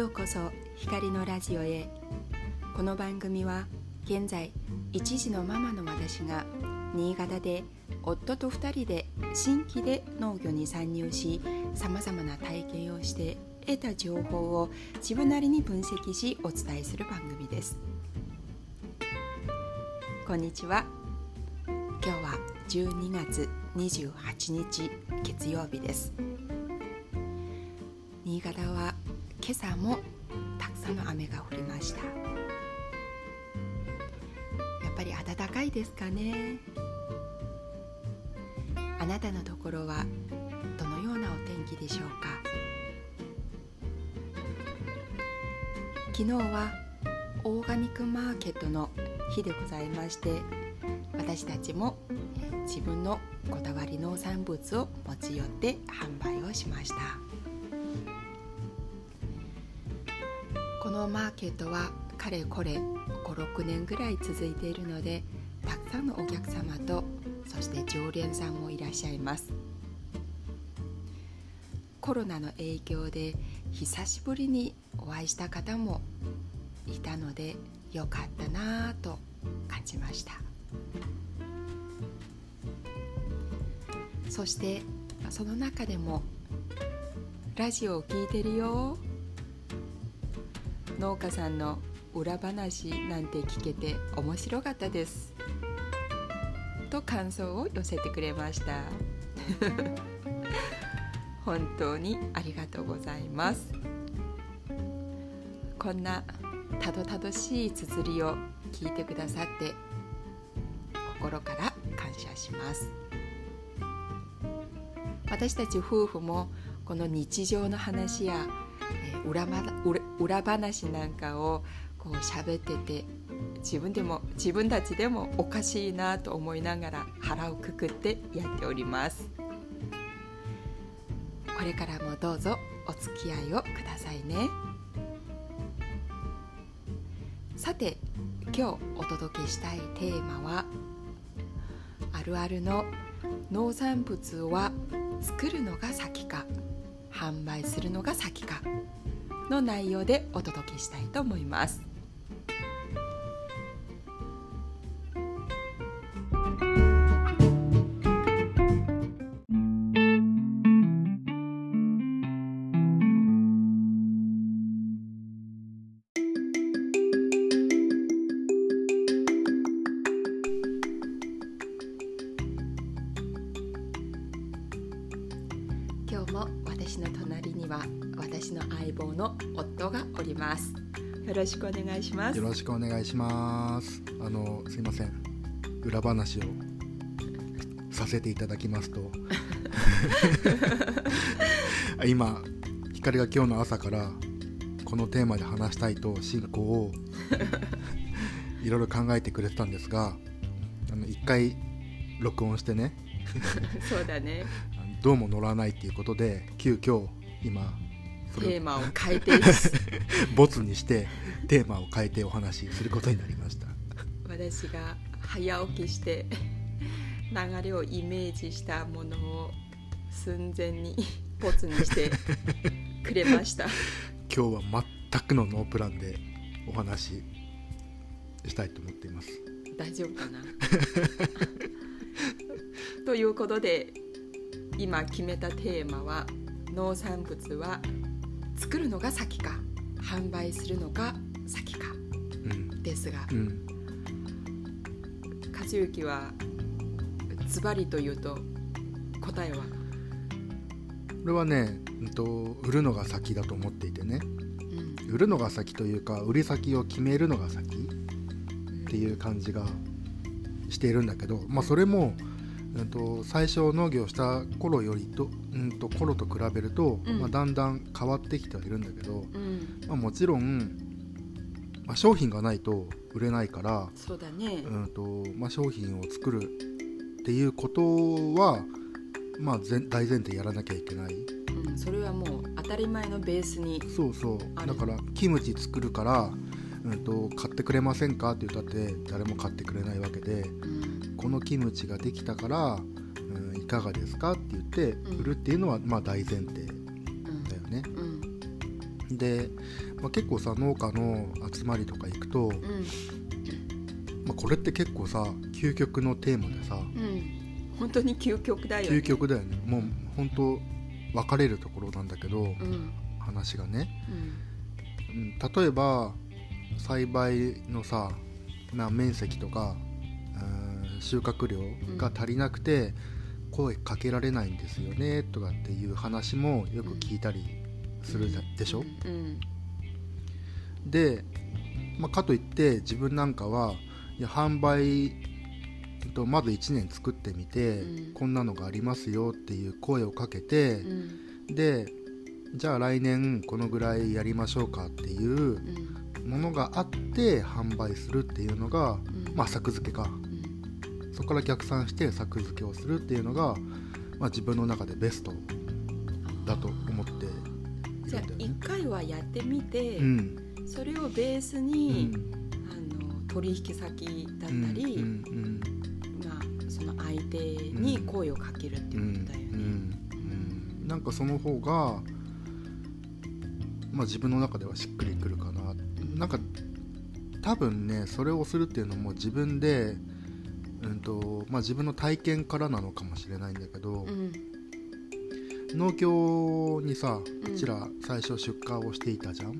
ようこそ光のラジオへ。この番組は現在一児のママの私が新潟で夫と2人で新規で農業に参入しさまざまな体験をして得た情報を自分なりに分析しお伝えする番組です。こんにちは。今日は12月28日月曜日です。新潟は今朝もたくさんの雨が降りました。やっぱり暖かいですかね。あなたのところはどのようなお天気でしょうか。昨日はオーガニックマーケットの日でございまして私たちも自分のこだわり農産物を持ち寄って販売をしました。のマーケットはかれこれ56年ぐらい続いているのでたくさんのお客様とそして常連さんもいらっしゃいます。コロナの影響で久しぶりにお会いした方もいたのでよかったなぁと感じました。そしてその中でもラジオを聴いてるよ。農家さんの裏話なんて聞けて面白かったです。と感想を寄せてくれました。本当にありがとうございます。こんなたどたどしい綴りを聞いてくださって心から感謝します。私たち夫婦もこの日常の話や、裏裏話なんかをこう喋ってて自分でも自分たちでもおかしいなと思いながら腹をくくってやっております。これからもどうぞお付き合いをくださいね。さて今日お届けしたいテーマはあるあるの農産物は作るのが先か販売するのが先か。の内容でお届けしたいと思います。今日も私の隣には私の相棒の夫がおります。よろしくお願いします。よろしくお願いします。あのすいません。裏話をさせていただきますと。今光が今日の朝からこのテーマで話したいと進行を いろいろ考えてくれてたんですがあの一回録音してね。そうだね。どうも乗らないっていうことで急遽今テーマを変えて ボツにしてテーマを変えてお話しすることになりました。私が早起きして流れをイメージしたものを寸前にボツにしてくれました。今日は全くのノープランでお話ししたいと思っています。大丈夫かな？ということで今決めたテーマは農産物は作るのが先か。販売するのが先か。うん。ですが。うん。和幸はズバリというと答えは？これはね、うんと、売るのが先だと思っていてね。うん。売るのが先というか売り先を決めるのが先っていう感じがしているんだけど、まあ、それも、うん、と最初農業した頃よりと,、うん、と頃と比べると、うん。まあ、だんだん変わってきてはいるんだけど、うん。まあ、もちろん、まあ、商品がないと売れないから、そうだね。うんとまあ、商品を作るっていうことは、まあ、前大前提やらなきゃいけない。うん。それはもう当たり前のベースにそうそう。だからキムチ作るから、うん、と買ってくれませんかって言ったって誰も買ってくれないわけで。うんこのキムチができたから、うん、いかがですかって言ってうん。売るっていうのは、まあ、大前提だようん。ねうん。で、まあ、結構さ農家の集まりとか行くと、うん。まあ、これって結構さ究極のテーマでさうん。本当に究極だよね。究極だよね。もう本当分かれるところなんだけど、うん。話がね、うん。うん、例えば栽培のさ、まあ、面積とかうん収穫量が足りなくて声かけられないんですよねとかっていう話もよく聞いたりするでしょ、うん。で、まあ、かといって自分なんかはいや販売とまず1年作ってみて、うん。こんなのがありますよっていう声をかけてう、ん。でじゃあ来年このぐらいやりましょうかっていううん。ものがあって販売するっていうのが、うん。まあ作付けか。うんそこから逆算して作付けをするっていうのが、まあ、自分の中でベストだと思っていじゃあるんだよね。一。回はやってみて、うん。それをベースうに、ん。あの取引先だったうん。り、うん。まあ、その相手に声をかけるってうんいうことだよね。うん。うん。なんかその方が、まあ、自分の中ではしっくりくるかな。なんか多分ねそれをするっていうのも自分で、うんとまあ、自分の体験からなのかもしれないんだけど、うん。農協にさうちら最初出荷をしていたじゃん、あ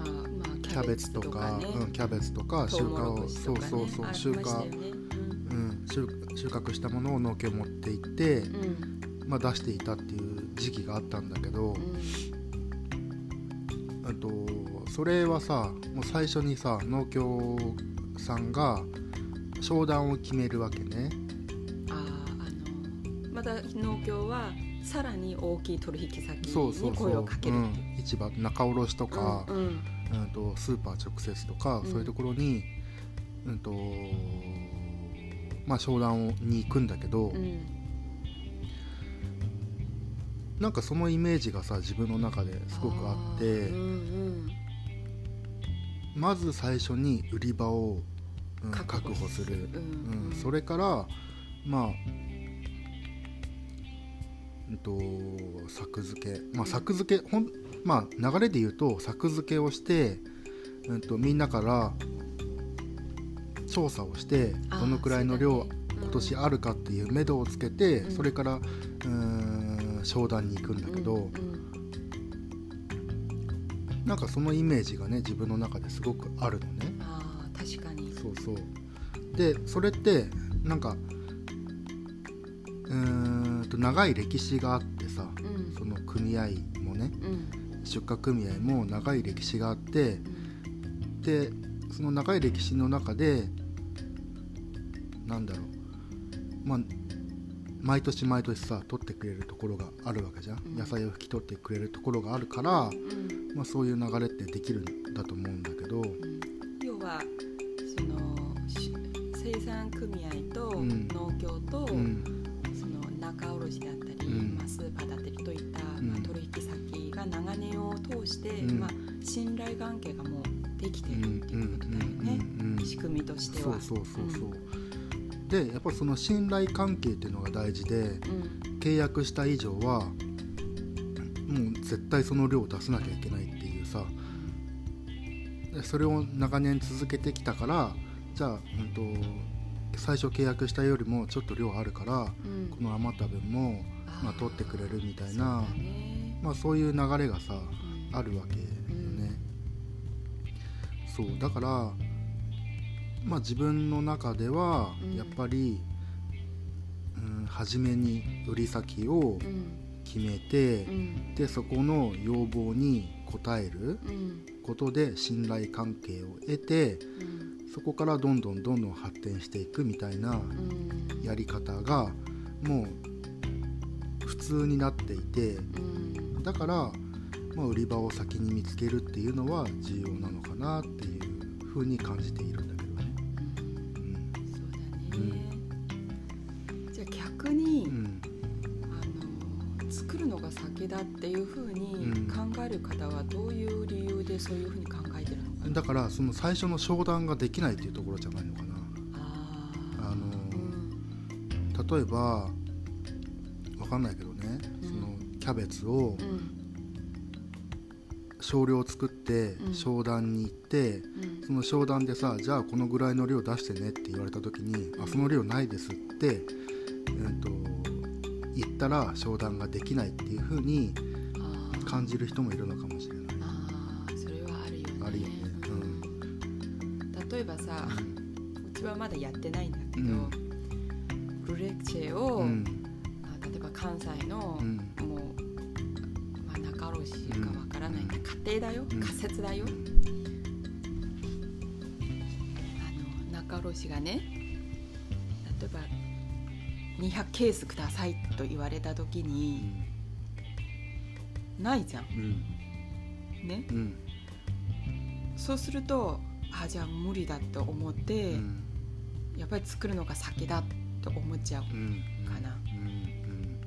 まあ、キャベツとかね。うん、キャベツとか収穫をね。そうそうそうあ収穫、うん、収収穫したものを農協持って行って、うん。うんまあ、出していたっていう時期があったんだけど、あとそれはさもう最初にさ農協さんが商談を決めるわけね。あーあのまた農協はさらに大きい取引先そうそうそう。に声をかけるっていう。うん、市場仲卸とか、うんうん。うんとスーパー直接とか、うん。そういうところに、うんとまあ、商談をに行くんだけど、うん。なんかそのイメージがさ自分の中ですごくあってーうん。まず最初に売り場を、うん確確保保する、うん。うん、それからまあうんと作付け、まあ、作付けほん、まあ、流れで言うと作付けをして、うん、とみんなから調査をしてどのくらいの量、今年あるかっていう目処をつけて、うん。それからうーん商談に行くんだけど、うん。うん。なんかそのイメージがね自分の中ですごくあるのね。そうそう。でそれってなんかうーんと長い歴史があってさうん。その組合もねうん。出荷組合も長い歴史があってうん。でその長い歴史の中でなんだろう。まあ毎年毎年さ取ってくれるところがあるわけじゃん、うん。野菜を引き取ってくれるところがあるから、うん。まあ、そういう流れってできるんだと思うんだけど、うん。要は組合とうん。農協と、うん。その仲卸だったり、うん。まあ、スーパーだったりといった、うん。まあ、取引先が長年を通して、うん。まあ、信頼関係がもうできてうんるっていうことだよね、仕組みとしては。そうそうそうそう、でやっぱりその信頼関係っていうのが大事でうん。契約した以上はもう絶対その量を出さなきゃいけないっていうさでそれを長年続けてきたからじゃあ、うん、と最初契約したよりもちょっと量あるからうん。この余った分も、まあ、取ってくれるみたいなそうだね。まあ、そういう流れがさうん。あるわけよね。そうだから、まあ、自分の中ではうん。やっぱり、うん、初めに売り先をうん。決めてう、ん。でそこの要望に応えるうん。ことで信頼関係を得てうんそこからどんどんどんどん発展していくみたいなうん。やり方がもう普通になっていてうん。だから、まあ、売り場を先に見つけるっていうのは重要なのかなっていうふうに感じているんだけどね。そうじゃあ逆に、うん。あの作るのが先だっていうふうにうん。考える方はどういう理由でそういうふうに考だからその最初の商談ができないっていうところじゃないのかな。あのうん例えばわかんないけどね、うん。そのキャベツをうん。少量作ってうん。商談に行って、うん。その商談でさじゃあこのぐらいの量出してねって言われた時に、あその量ないですって、うん、と言ったら商談ができないっていう風に感じる人もいるのかもしれない。だやってないんだけど、うんルレクチェを、うん。あ例えば関西の、うん。もう、まあ、中卸かわからない家庭だよ、うん。仮説だよ、あの中卸がね例えば200ケースくださいと言われた時うに、ん。ないじゃん。うん。ね。うん。そうするとあじゃあ無理だと思って、うんやっぱり作るのが先だと思っちゃう、うん。かなうん。うん。うん。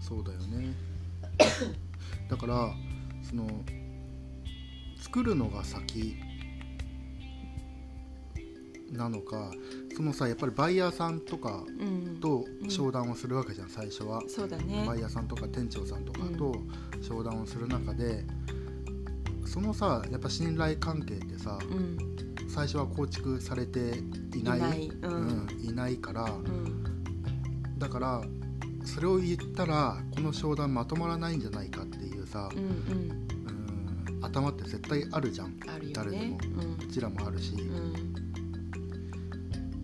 そうだよね。だからその作るのが先なのかそのさやっぱりバイヤーさんとかうん。と商談をするわけじゃん最初は、そうだね。バイヤーさんとか店長さんとかと商談をする中で、そのさやっぱ信頼関係ってさうん最初は構築されていない。いない。うん。うんいないから。うん。だからそれを言ったらこの商談まとまらないんじゃないかっていうさ、うんうん。うん頭って絶対あるじゃん。あるよ誰でも。ねうちらもあるし、うん。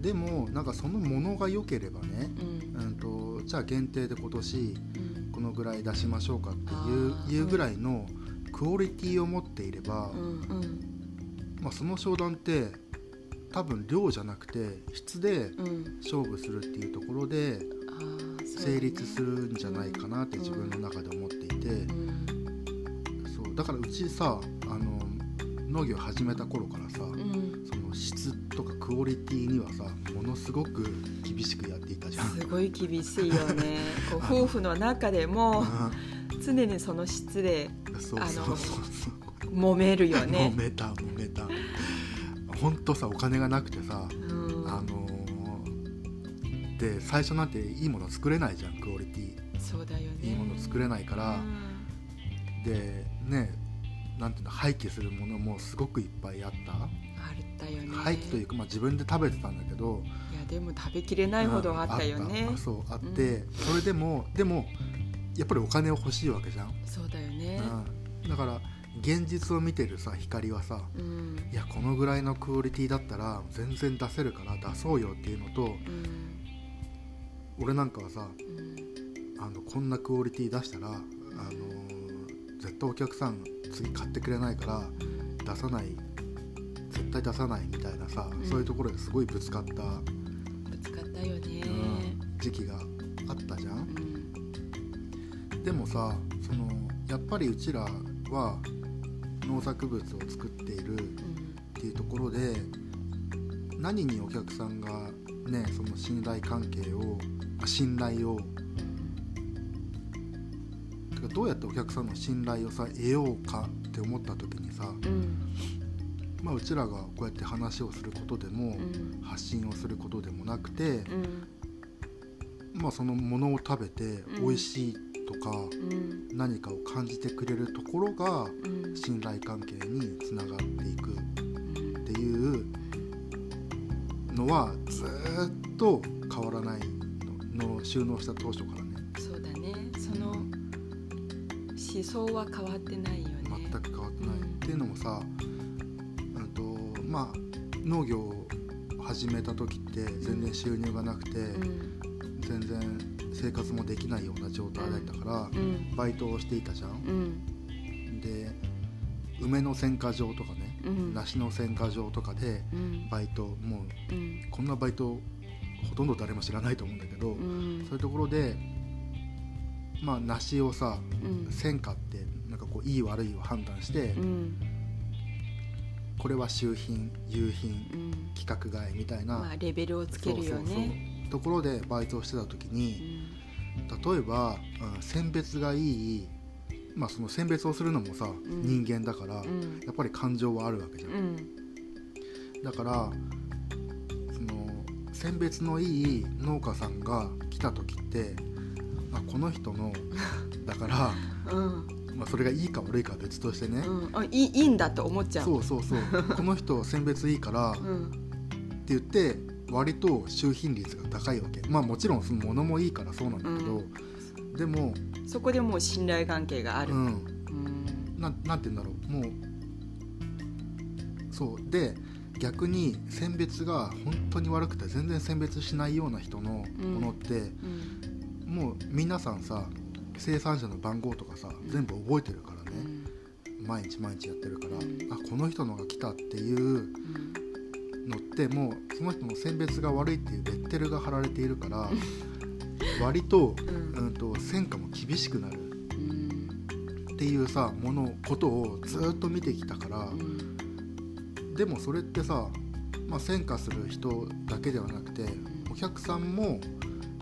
でもなんかそのものが良ければね、うん。うん、とじゃあ限定で今年うん。このぐらい出しましょうかってあいうーいうぐらいのクオリティを持っていれば、うんうんまあ、その商談って多分量じゃなくて質でうん。勝負するっていうところで成立するんじゃないかなって自分の中で思っていて、うん。そう。だからうちさあの農業始めた頃からさ、うん。その質とかクオリティにはさものすごく厳しくやっていたじゃん。すごい厳しいよね。こう夫婦の中でも常にその質で揉めるよ揉ねめた揉めたほんとさお金がなくてさ、うん。あのーで最初なんていいもの作れないじゃんクオリティ。そうだよね。いいもの作れないから、でねなんていうの廃棄するものもすごくいっぱいあった、あったよね。廃棄というか、まあ、自分で食べてたんだけど。いやでも食べきれないほどあったよね。うんあった。そうあって、それでもでもやっぱりお金を欲しいわけじゃん、そうだよね。うん、だから現実を見てるさ光はさうん。いやこのぐらいのクオリティだったら全然出せるから出そうよっていうのとうん。俺なんかはさうん。あのこんなクオリティ出したら、あのー絶対お客さん次買ってくれないから出さない絶対出さないみたいなさ、うん。そういうところですごいぶつかった、ぶつかったよね。うん。時期があったじゃん。でもさそのやっぱりうちらは農作物を作っているっていうところで何にお客さんがねその信頼関係をあ信頼をどうやってお客さんの信頼をさ得ようかって思った時にさ、うん。まあ、うちらがこうやって話をすることでも、うん。発信をすることでもなくて、うん。まあ、そのものを食べてうん。美味しいとか、うん。何かを感じてくれるところがうん。信頼関係につながっていくっうん。ていうのはずーっと変わらないのの収納した当初からね。そうだね。その思想は変わってないよね。全く変わってない、うん。っていうのもさ、うんとまあ、農業を始めた時って全然収入がなくて、うん。全然生活もできないような状態だったから、うん。バイトをしていたじゃん、うん。で梅の選果場とかね、うん。梨の選果場とかでうん。バイトもううん。こんなバイトほとんど誰も知らないと思うんだけど、うん。そういうところでまあ梨をさうん。選果ってなんかこういい悪いを判断して、うん。これは周品夕品うん。規格外みたいな、まあレベルをつけるよね。ところでバイトをしてた時うに、ん例えば、うん選別がいいまあその選別をするのもさ、ん。人間だから、うん。やっぱり感情はあるわけじゃん、うん。だからその選別のいい農家さんが来た時ってあこの人の だからうん。まあそれがいいか悪いかは別としてね、うん、あいいいいんだと思っちゃう。そうそうそう。この人選別いいからってうん言って割と収品率が高いわけ。まあもちろんその物もいいからそうなんだけど、でも、そこでもう信頼関係がある、うん、うん。なんなんて言うんだろう。もうそう。で逆に選別が本当に悪くて全然選別しないような人のものって、うん。もう皆さんさ生産者の番号とかさ全部覚えてるからうね、ん。毎日毎日やってるから、うんあこの人のが来たっていううんのってもうその人の選別が悪いっていうレッテルが貼られているから割と,、うん。うん、と戦果も厳しくなる。うん。っていうさものことをずっと見てきたから、うん。でもそれってさ、まあ、戦果する人だけではなくてお客さんも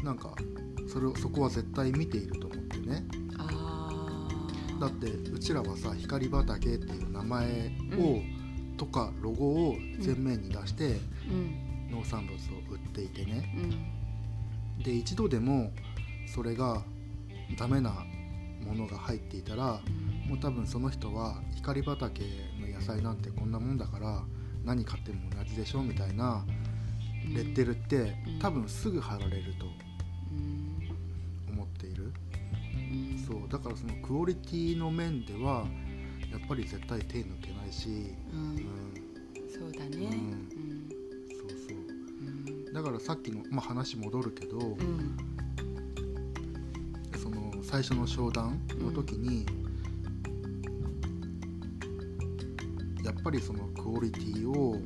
なんかそれをそこは絶対見ていると思ってね。だってうちらはさ光畑っていう名前を、とかロゴを前面に出してうん。農産物を売っていてね。うん。で一度でもそれがダメなものが入っていたらもう多分その人は光畑の野菜なんてこんなもんだから何買っても同じでしょみたいなレッテルってうん。多分すぐ貼られるとうん。思っている。うん。そうだからそのクオリティの面ではやっぱり絶対手抜けないし、ううん。ん、そうだね。うん。うん。そうそう。うんだからさっきの、まあ、話戻るけど、うん。その最初の商談の時に、やっぱりそのクオリティを、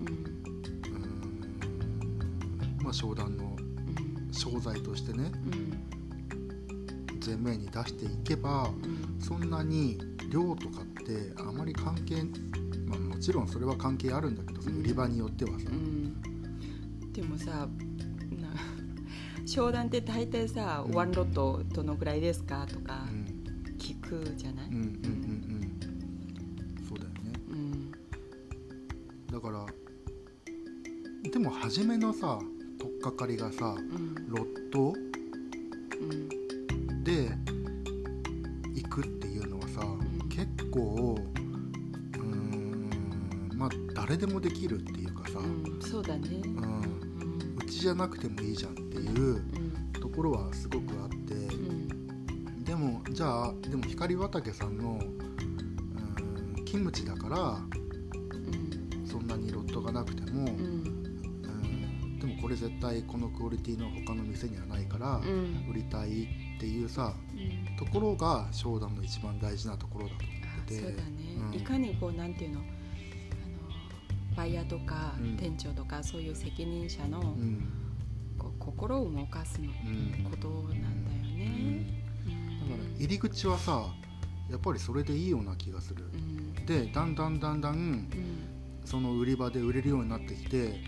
まあ、商談のうん。商材としてねうん。前面に出していけばうん。そんなに量とかってあまり関係、まあ、もちろんそれは関係あるんだけどその売り場によってはさ、うん。でもさな 商談って大体さ、うん。ワンロットどのぐらいですかとかうん。聞くじゃない、うんうんうんうん。そうだよね。うん。だからでも初めのさ取っかかりがさうん。ロットうん。ででもできるっていうかさ、うんそうだね。うん。うちじゃなくてもいいじゃんっていううん。ところはすごくあって。うん。でもじゃあでも光畑さんのうーんキムチだからそんなにロットがなくても、でもこれ絶対このクオリティの他の店にはないからうん。売りたいっていうさうん。ところが商談の一番大事なところだと思あってて。そうだね、うん。いかにこうなんていうのバイヤーとかうん。店長とかそういう責任者の心を動かすことなんだようん。ね。だから入り口はさやっぱりそれでいいような気がする。うん。でだんだんだんだんうん。その売り場で売れるようになってきて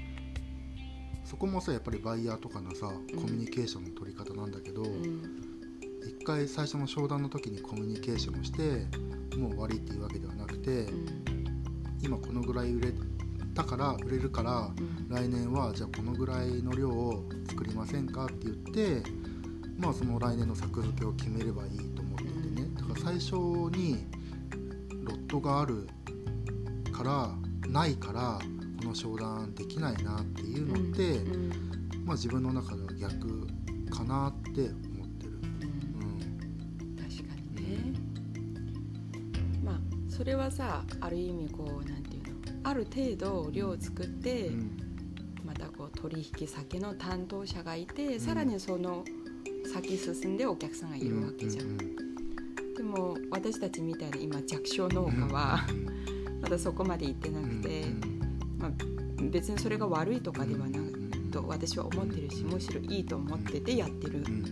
そこもさやっぱりバイヤーとかのさコミュニケーションの取り方なんだけど、うん。一回最初の商談の時にコミュニケーションをしてもう終わりっていうわけではなくて、うん。今このぐらい売れたから売れるからうん。来年はじゃあこのぐらいの量を作りませんかって言ってまあその来年の作付けを決めればいいと思っていてね。だから最初にロットがあるからないからこの商談できないなっていうのって、うん。まあ自分の中では逆かなって思ってる。うん。確かにね。まあそれはさある意味こうなんていうの？ある程度量を作って、うん。またこう取引先の担当者がいて、さらにその先進んでお客さんがいるわけじゃん。うんでも私たちみたいな今弱小農家は、まだそこまで行ってなくて、まあ、別にそれが悪いとかではないと私は思ってるしむしろいいと思っててやってる、うん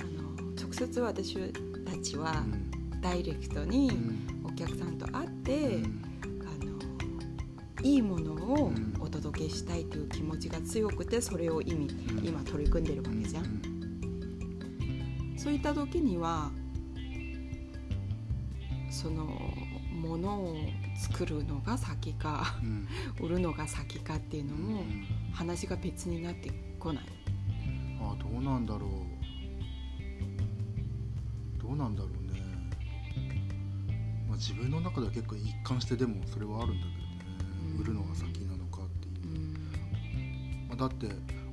あの直接私たちはうん。ダイレクトにうん。お客さんと会って、いいものをうん。お届けしたいという気持ちが強くてそれを意味今取り組んでるわけじゃん。そういった時にはそのものを作るのが先かうん。売るのが先かっていうのも話が別になってこない。あどうなんだろう。どうなんだろうね。あ、自分の中では結構一貫してでもそれはあるんだけど売るのが先なのかっていう。う、んまあ、だって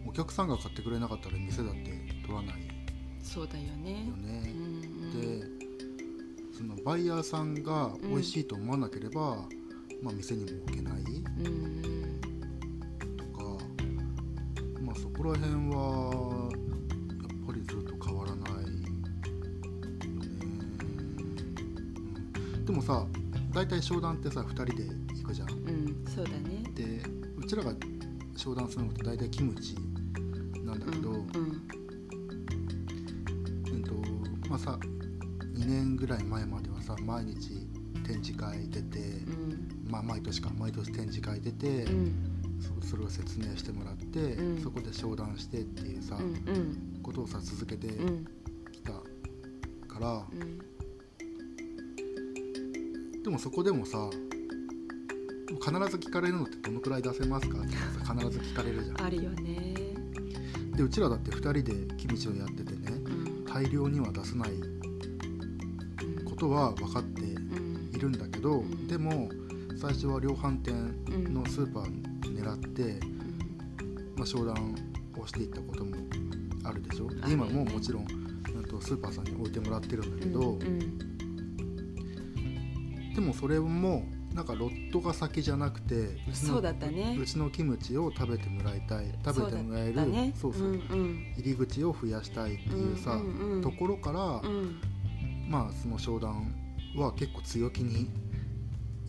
お客さんが買ってくれなかったら店だって取らないそうだよね。よね、うんでそのバイヤーさんが美味しいと思わなければ、まあ、店にも置けない。とか、まあ、そこら辺はやっぱりずっと変わらないよね、うん、でもさ大体商談ってさ2人で行くじゃん。うんそうだね。でうちらが商談するのって大体キムチなんだけど、うんうん。うんとまあさ2年ぐらい前まではさ毎日展示会出て、うん。まあ毎年か毎年展示会出て、うん。そそれを説明してもらって、うん。そこで商談してっていうさ、うんうん。ことをさ続けてうん。きたから、うん。でもそこでもさ必ず聞かれるのってどのくらい出せますかってさ必ず聞かれるじゃん。あるよね。でうちらだって2人でキムチをやっててねうん。大量には出せないうんことは分かってうん。いるんだけど、ん。でも最初は量販店うん。のスーパー狙って、まあ、商談をしていったこともあるでしょ、で今ももちろんうんとスーパーさんに置いてもらってるんだけど、うん。でもそれもなんかロットが先じゃなくてうちのそうだったね。うちのキムチを食べてもらいたい食べてもらえるそうそう、うんうん。入り口を増やしたいっていうさ、うんうんうんところから、うん。まあその商談は結構強気に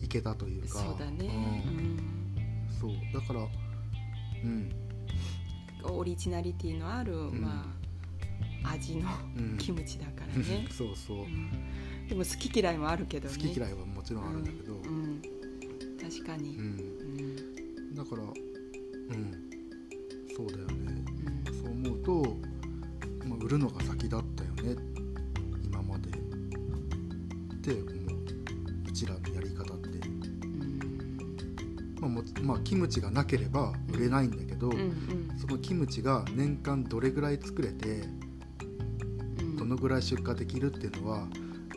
いけたというか。そうだね。うん。そう。だからうん。うんオリジナリティのあるん。まあ味のうん。キムチだね。そうそう、うん。でも好き嫌いもあるけどね。好き嫌いはもちろんあるんだけど、うん。うん。確かに。だからうん。そうだよね。うん。そう思うと、まあ、売るのが先だったよね。今まで。って思う。うちらのやり方って、うん。まあもまあ、キムチがなければ売れないんだけど、うんうん。そのキムチが年間どれぐらい作れてのぐらい出荷できるっていうのは、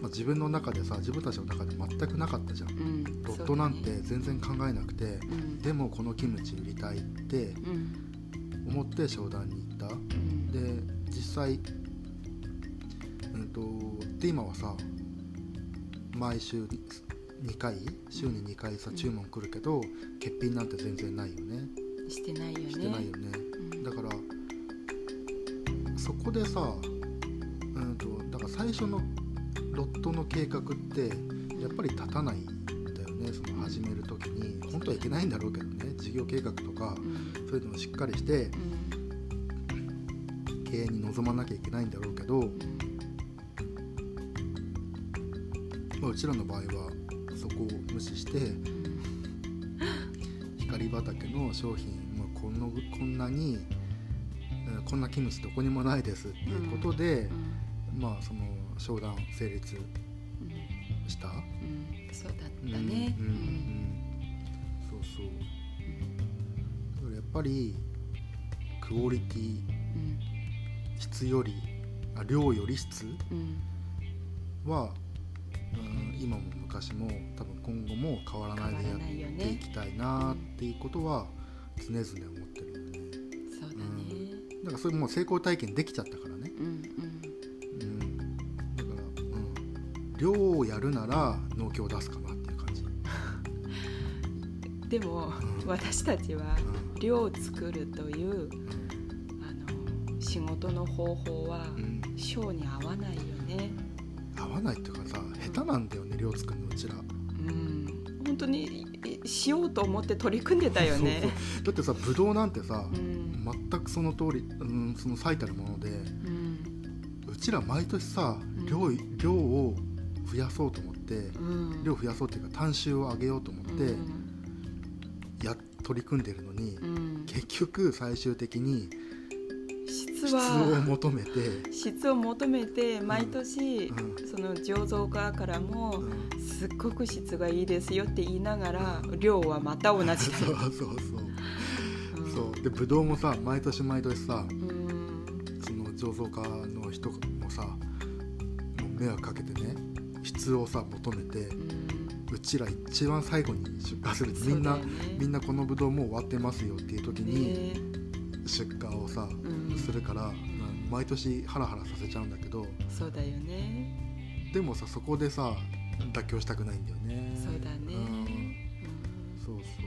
まあ、自分の中でさ自分たちの中で全くなかったじゃん。うんロットなんて全然考えなくて、うん。でもこのキムチ売りたいってうん。思って商談に行った。うん。で実際うんとで今はさ毎週2回週に2回さうん。注文来るけど、欠品なんて全然ないよね。してないよね。してないよね。うん。だからそこでさ最初のロットの計画ってやっぱり立たないんだよね。その始める時に。本当はいけないんだろうけどね。事業計画とかうん。そういうのをしっかりしてうん経営に臨まなきゃいけないんだろうけど、うん。まあ、うちらの場合はそこを無視して光畑の商品、まあ、このこんなに、うんこんなキムチどこにもないですっていうことで、うんまあその商談成立うんした？うん。そうだったうん。ねうん。うん。そうそう。だからやっぱりクオリティうん質よりあ量より質うん。は、うん、今も昔も多分今後も変わらないでやっていねきたいなっていうことは常々思ってるそうだね。だからそれもう成功体験できちゃったからね、うんうん、量をやるなら農協を出すかなっていう感じ、う んでもうん。私たちはうん。量を作るといううんあの仕事の方法はうん、性に合わないよね。合わないっていうかさ下手なんだよね量作るのうちら。うん。本当にえしようと思って取り組んでたよね。だってさブドウなんてさ、うん。全くその通り、うん、その最たるものでうちら毎年さうん。量,、量を増やそうと思ってうん。量増やそうっていうか単収を上げようと思ってうん。や取り組んでるのに、うん。結局最終的に質を求めて、質を求めて毎年、うん。その醸造家からもうん。すっごく質がいいですよって言いながら量はまた同じだ そうそうそう、うん。そう。でブドウもさ毎年毎年さうん。その醸造家の人もさ迷惑かけてね質をさ求めてうちら一番最後に出荷する。みんな、みんなこのブドウもう終わってますよっていう時にね出荷をさ、うん。するからな毎年ハラハラさせちゃうんだけどそうだよね。でもさそこでさ妥協したくないんだよね。そうだね。うん。そうそう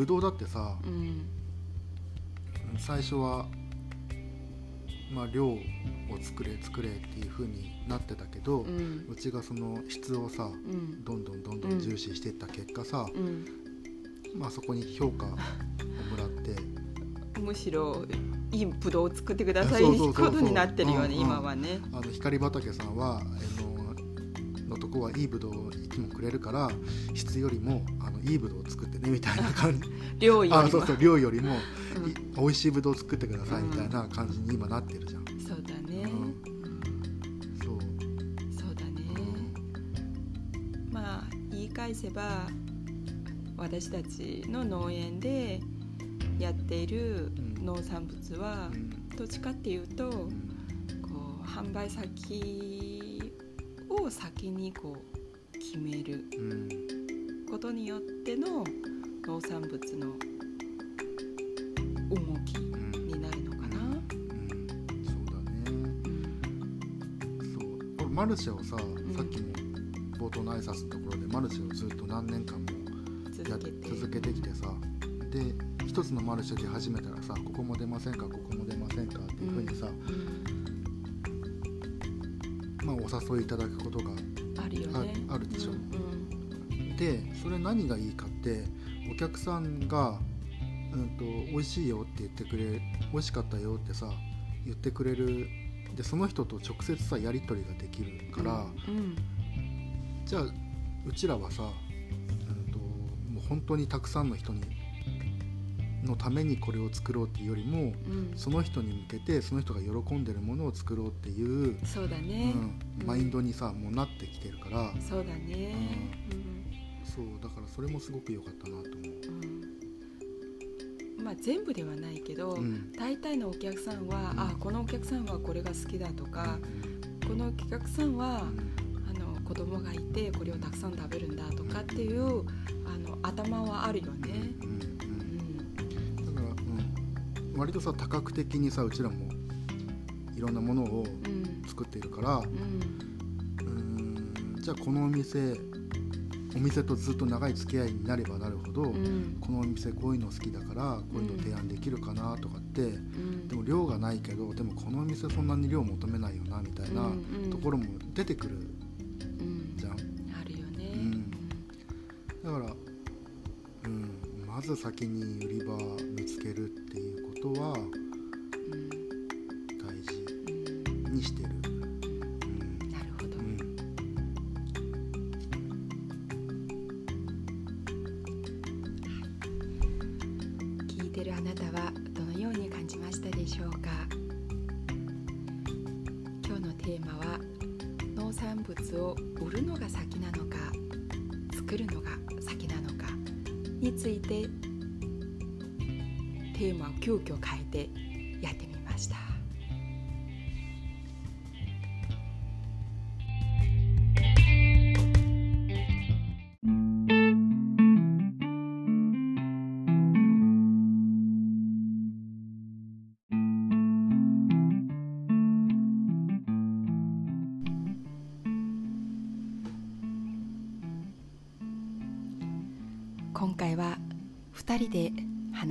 ブドウだってさうん。うん最初は、まあ、量を作れ作れっていう風になってたけど、ううんちがその質をさうん。どんどんどんどん重視していった結果さ、うん。まあ、そこに評価をもらって むしろいいブドウを作ってくださいそうそうそうそう。ことになってるよね今はね。あの光畑さんはあののとこはいいブドウをいつもくれるから質よりもあのいいブドウを作ってねみたいな感じ。量よりも。あそうそう量よりも、うん。い美味しいブドウを作ってくださいみたいな感じに今なってるじゃん、そうだね、うそう、そうだね、まあ言い返せば私たちの農園でやっているうん。農産物はうん。どっちかっていうとこう販売先を先にこう決める。うんことによっての農産物の動きうんになるのかな。うん。そうだね。うんそう。これマルシェをさ、ん。さっきも冒頭の挨拶のところでマルシェをずっと何年間もや続けて。続けてきてさで一つのマルシェで始めたらさここも出ませんかここも出ませんかっていうふうにさ、まあ、お誘いいただくことがあるよね。ああるでしょ。うんでそれ何がいいかってお客さんが、うん、と美味しいよって言ってくれ美味しかったよってさ言ってくれる。でその人と直接さやり取りができるから、うん。じゃあうちらはさ、うん、ともう本当にたくさんの人にのためにこれを作ろうっていうよりもうん。その人に向けてその人が喜んでるものを作ろうっていう、そうだうね。ん、マインドにさもうなってきてるから。そうだね。そうだからそれもすごく良かったなと思う。まあ全部ではないけど、うん。大体のお客さんは、うん。あこのお客さんはこれが好きだとか、このお客さんは、あの子供がいてこれをたくさん食べるんだとかっていうあの頭はあるよね。うん、割とさ多角的にさうちらもいろんなものをうん。作っているからうん。うんじゃあこのお店お店とずっと長い付き合いになればなるほど、うん。このお店こういうの好きだからこういうの提案できるかなとかって、うん。でも量がないけどでもこのお店そんなに量求めないよなみたいなうんうん。ところも出てくるうんじゃん。あるよね。うん。だから、うん、まず先に売り場見つけるっていうことはうん。大事うんにしてる。うん。なるほど。うん。聞いてるあなたはどのように感じましたでしょうか？今日のテーマは農産物を売るのが先なのか作るのが先なのかについてテーマを急遽変えて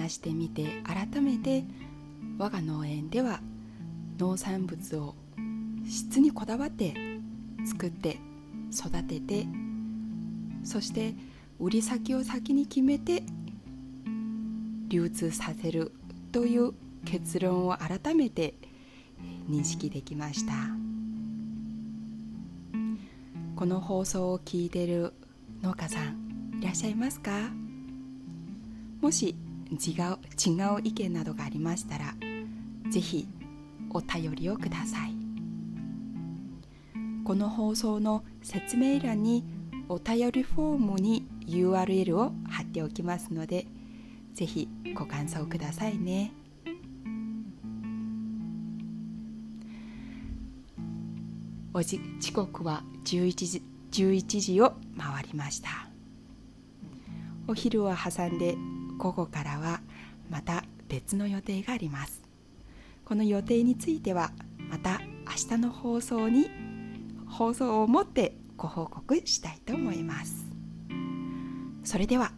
してみて改めて我が農園では農産物を質にこだわって作って育ててそして売り先を先に決めて流通させるという結論を改めて認識できました。この放送を聞いてる農家さんいらっしゃいますか？もし違う違う意見などがありましたらぜひお便りをください。この放送の説明欄にお便りフォームに URL を貼っておきますのでぜひご感想くださいね。おじ時刻は11時 ,11 時を回りました。お昼を挟んで午後からはまた別の予定があります。この予定についてはまた明日の放送に放送をもってご報告したいと思います。それでは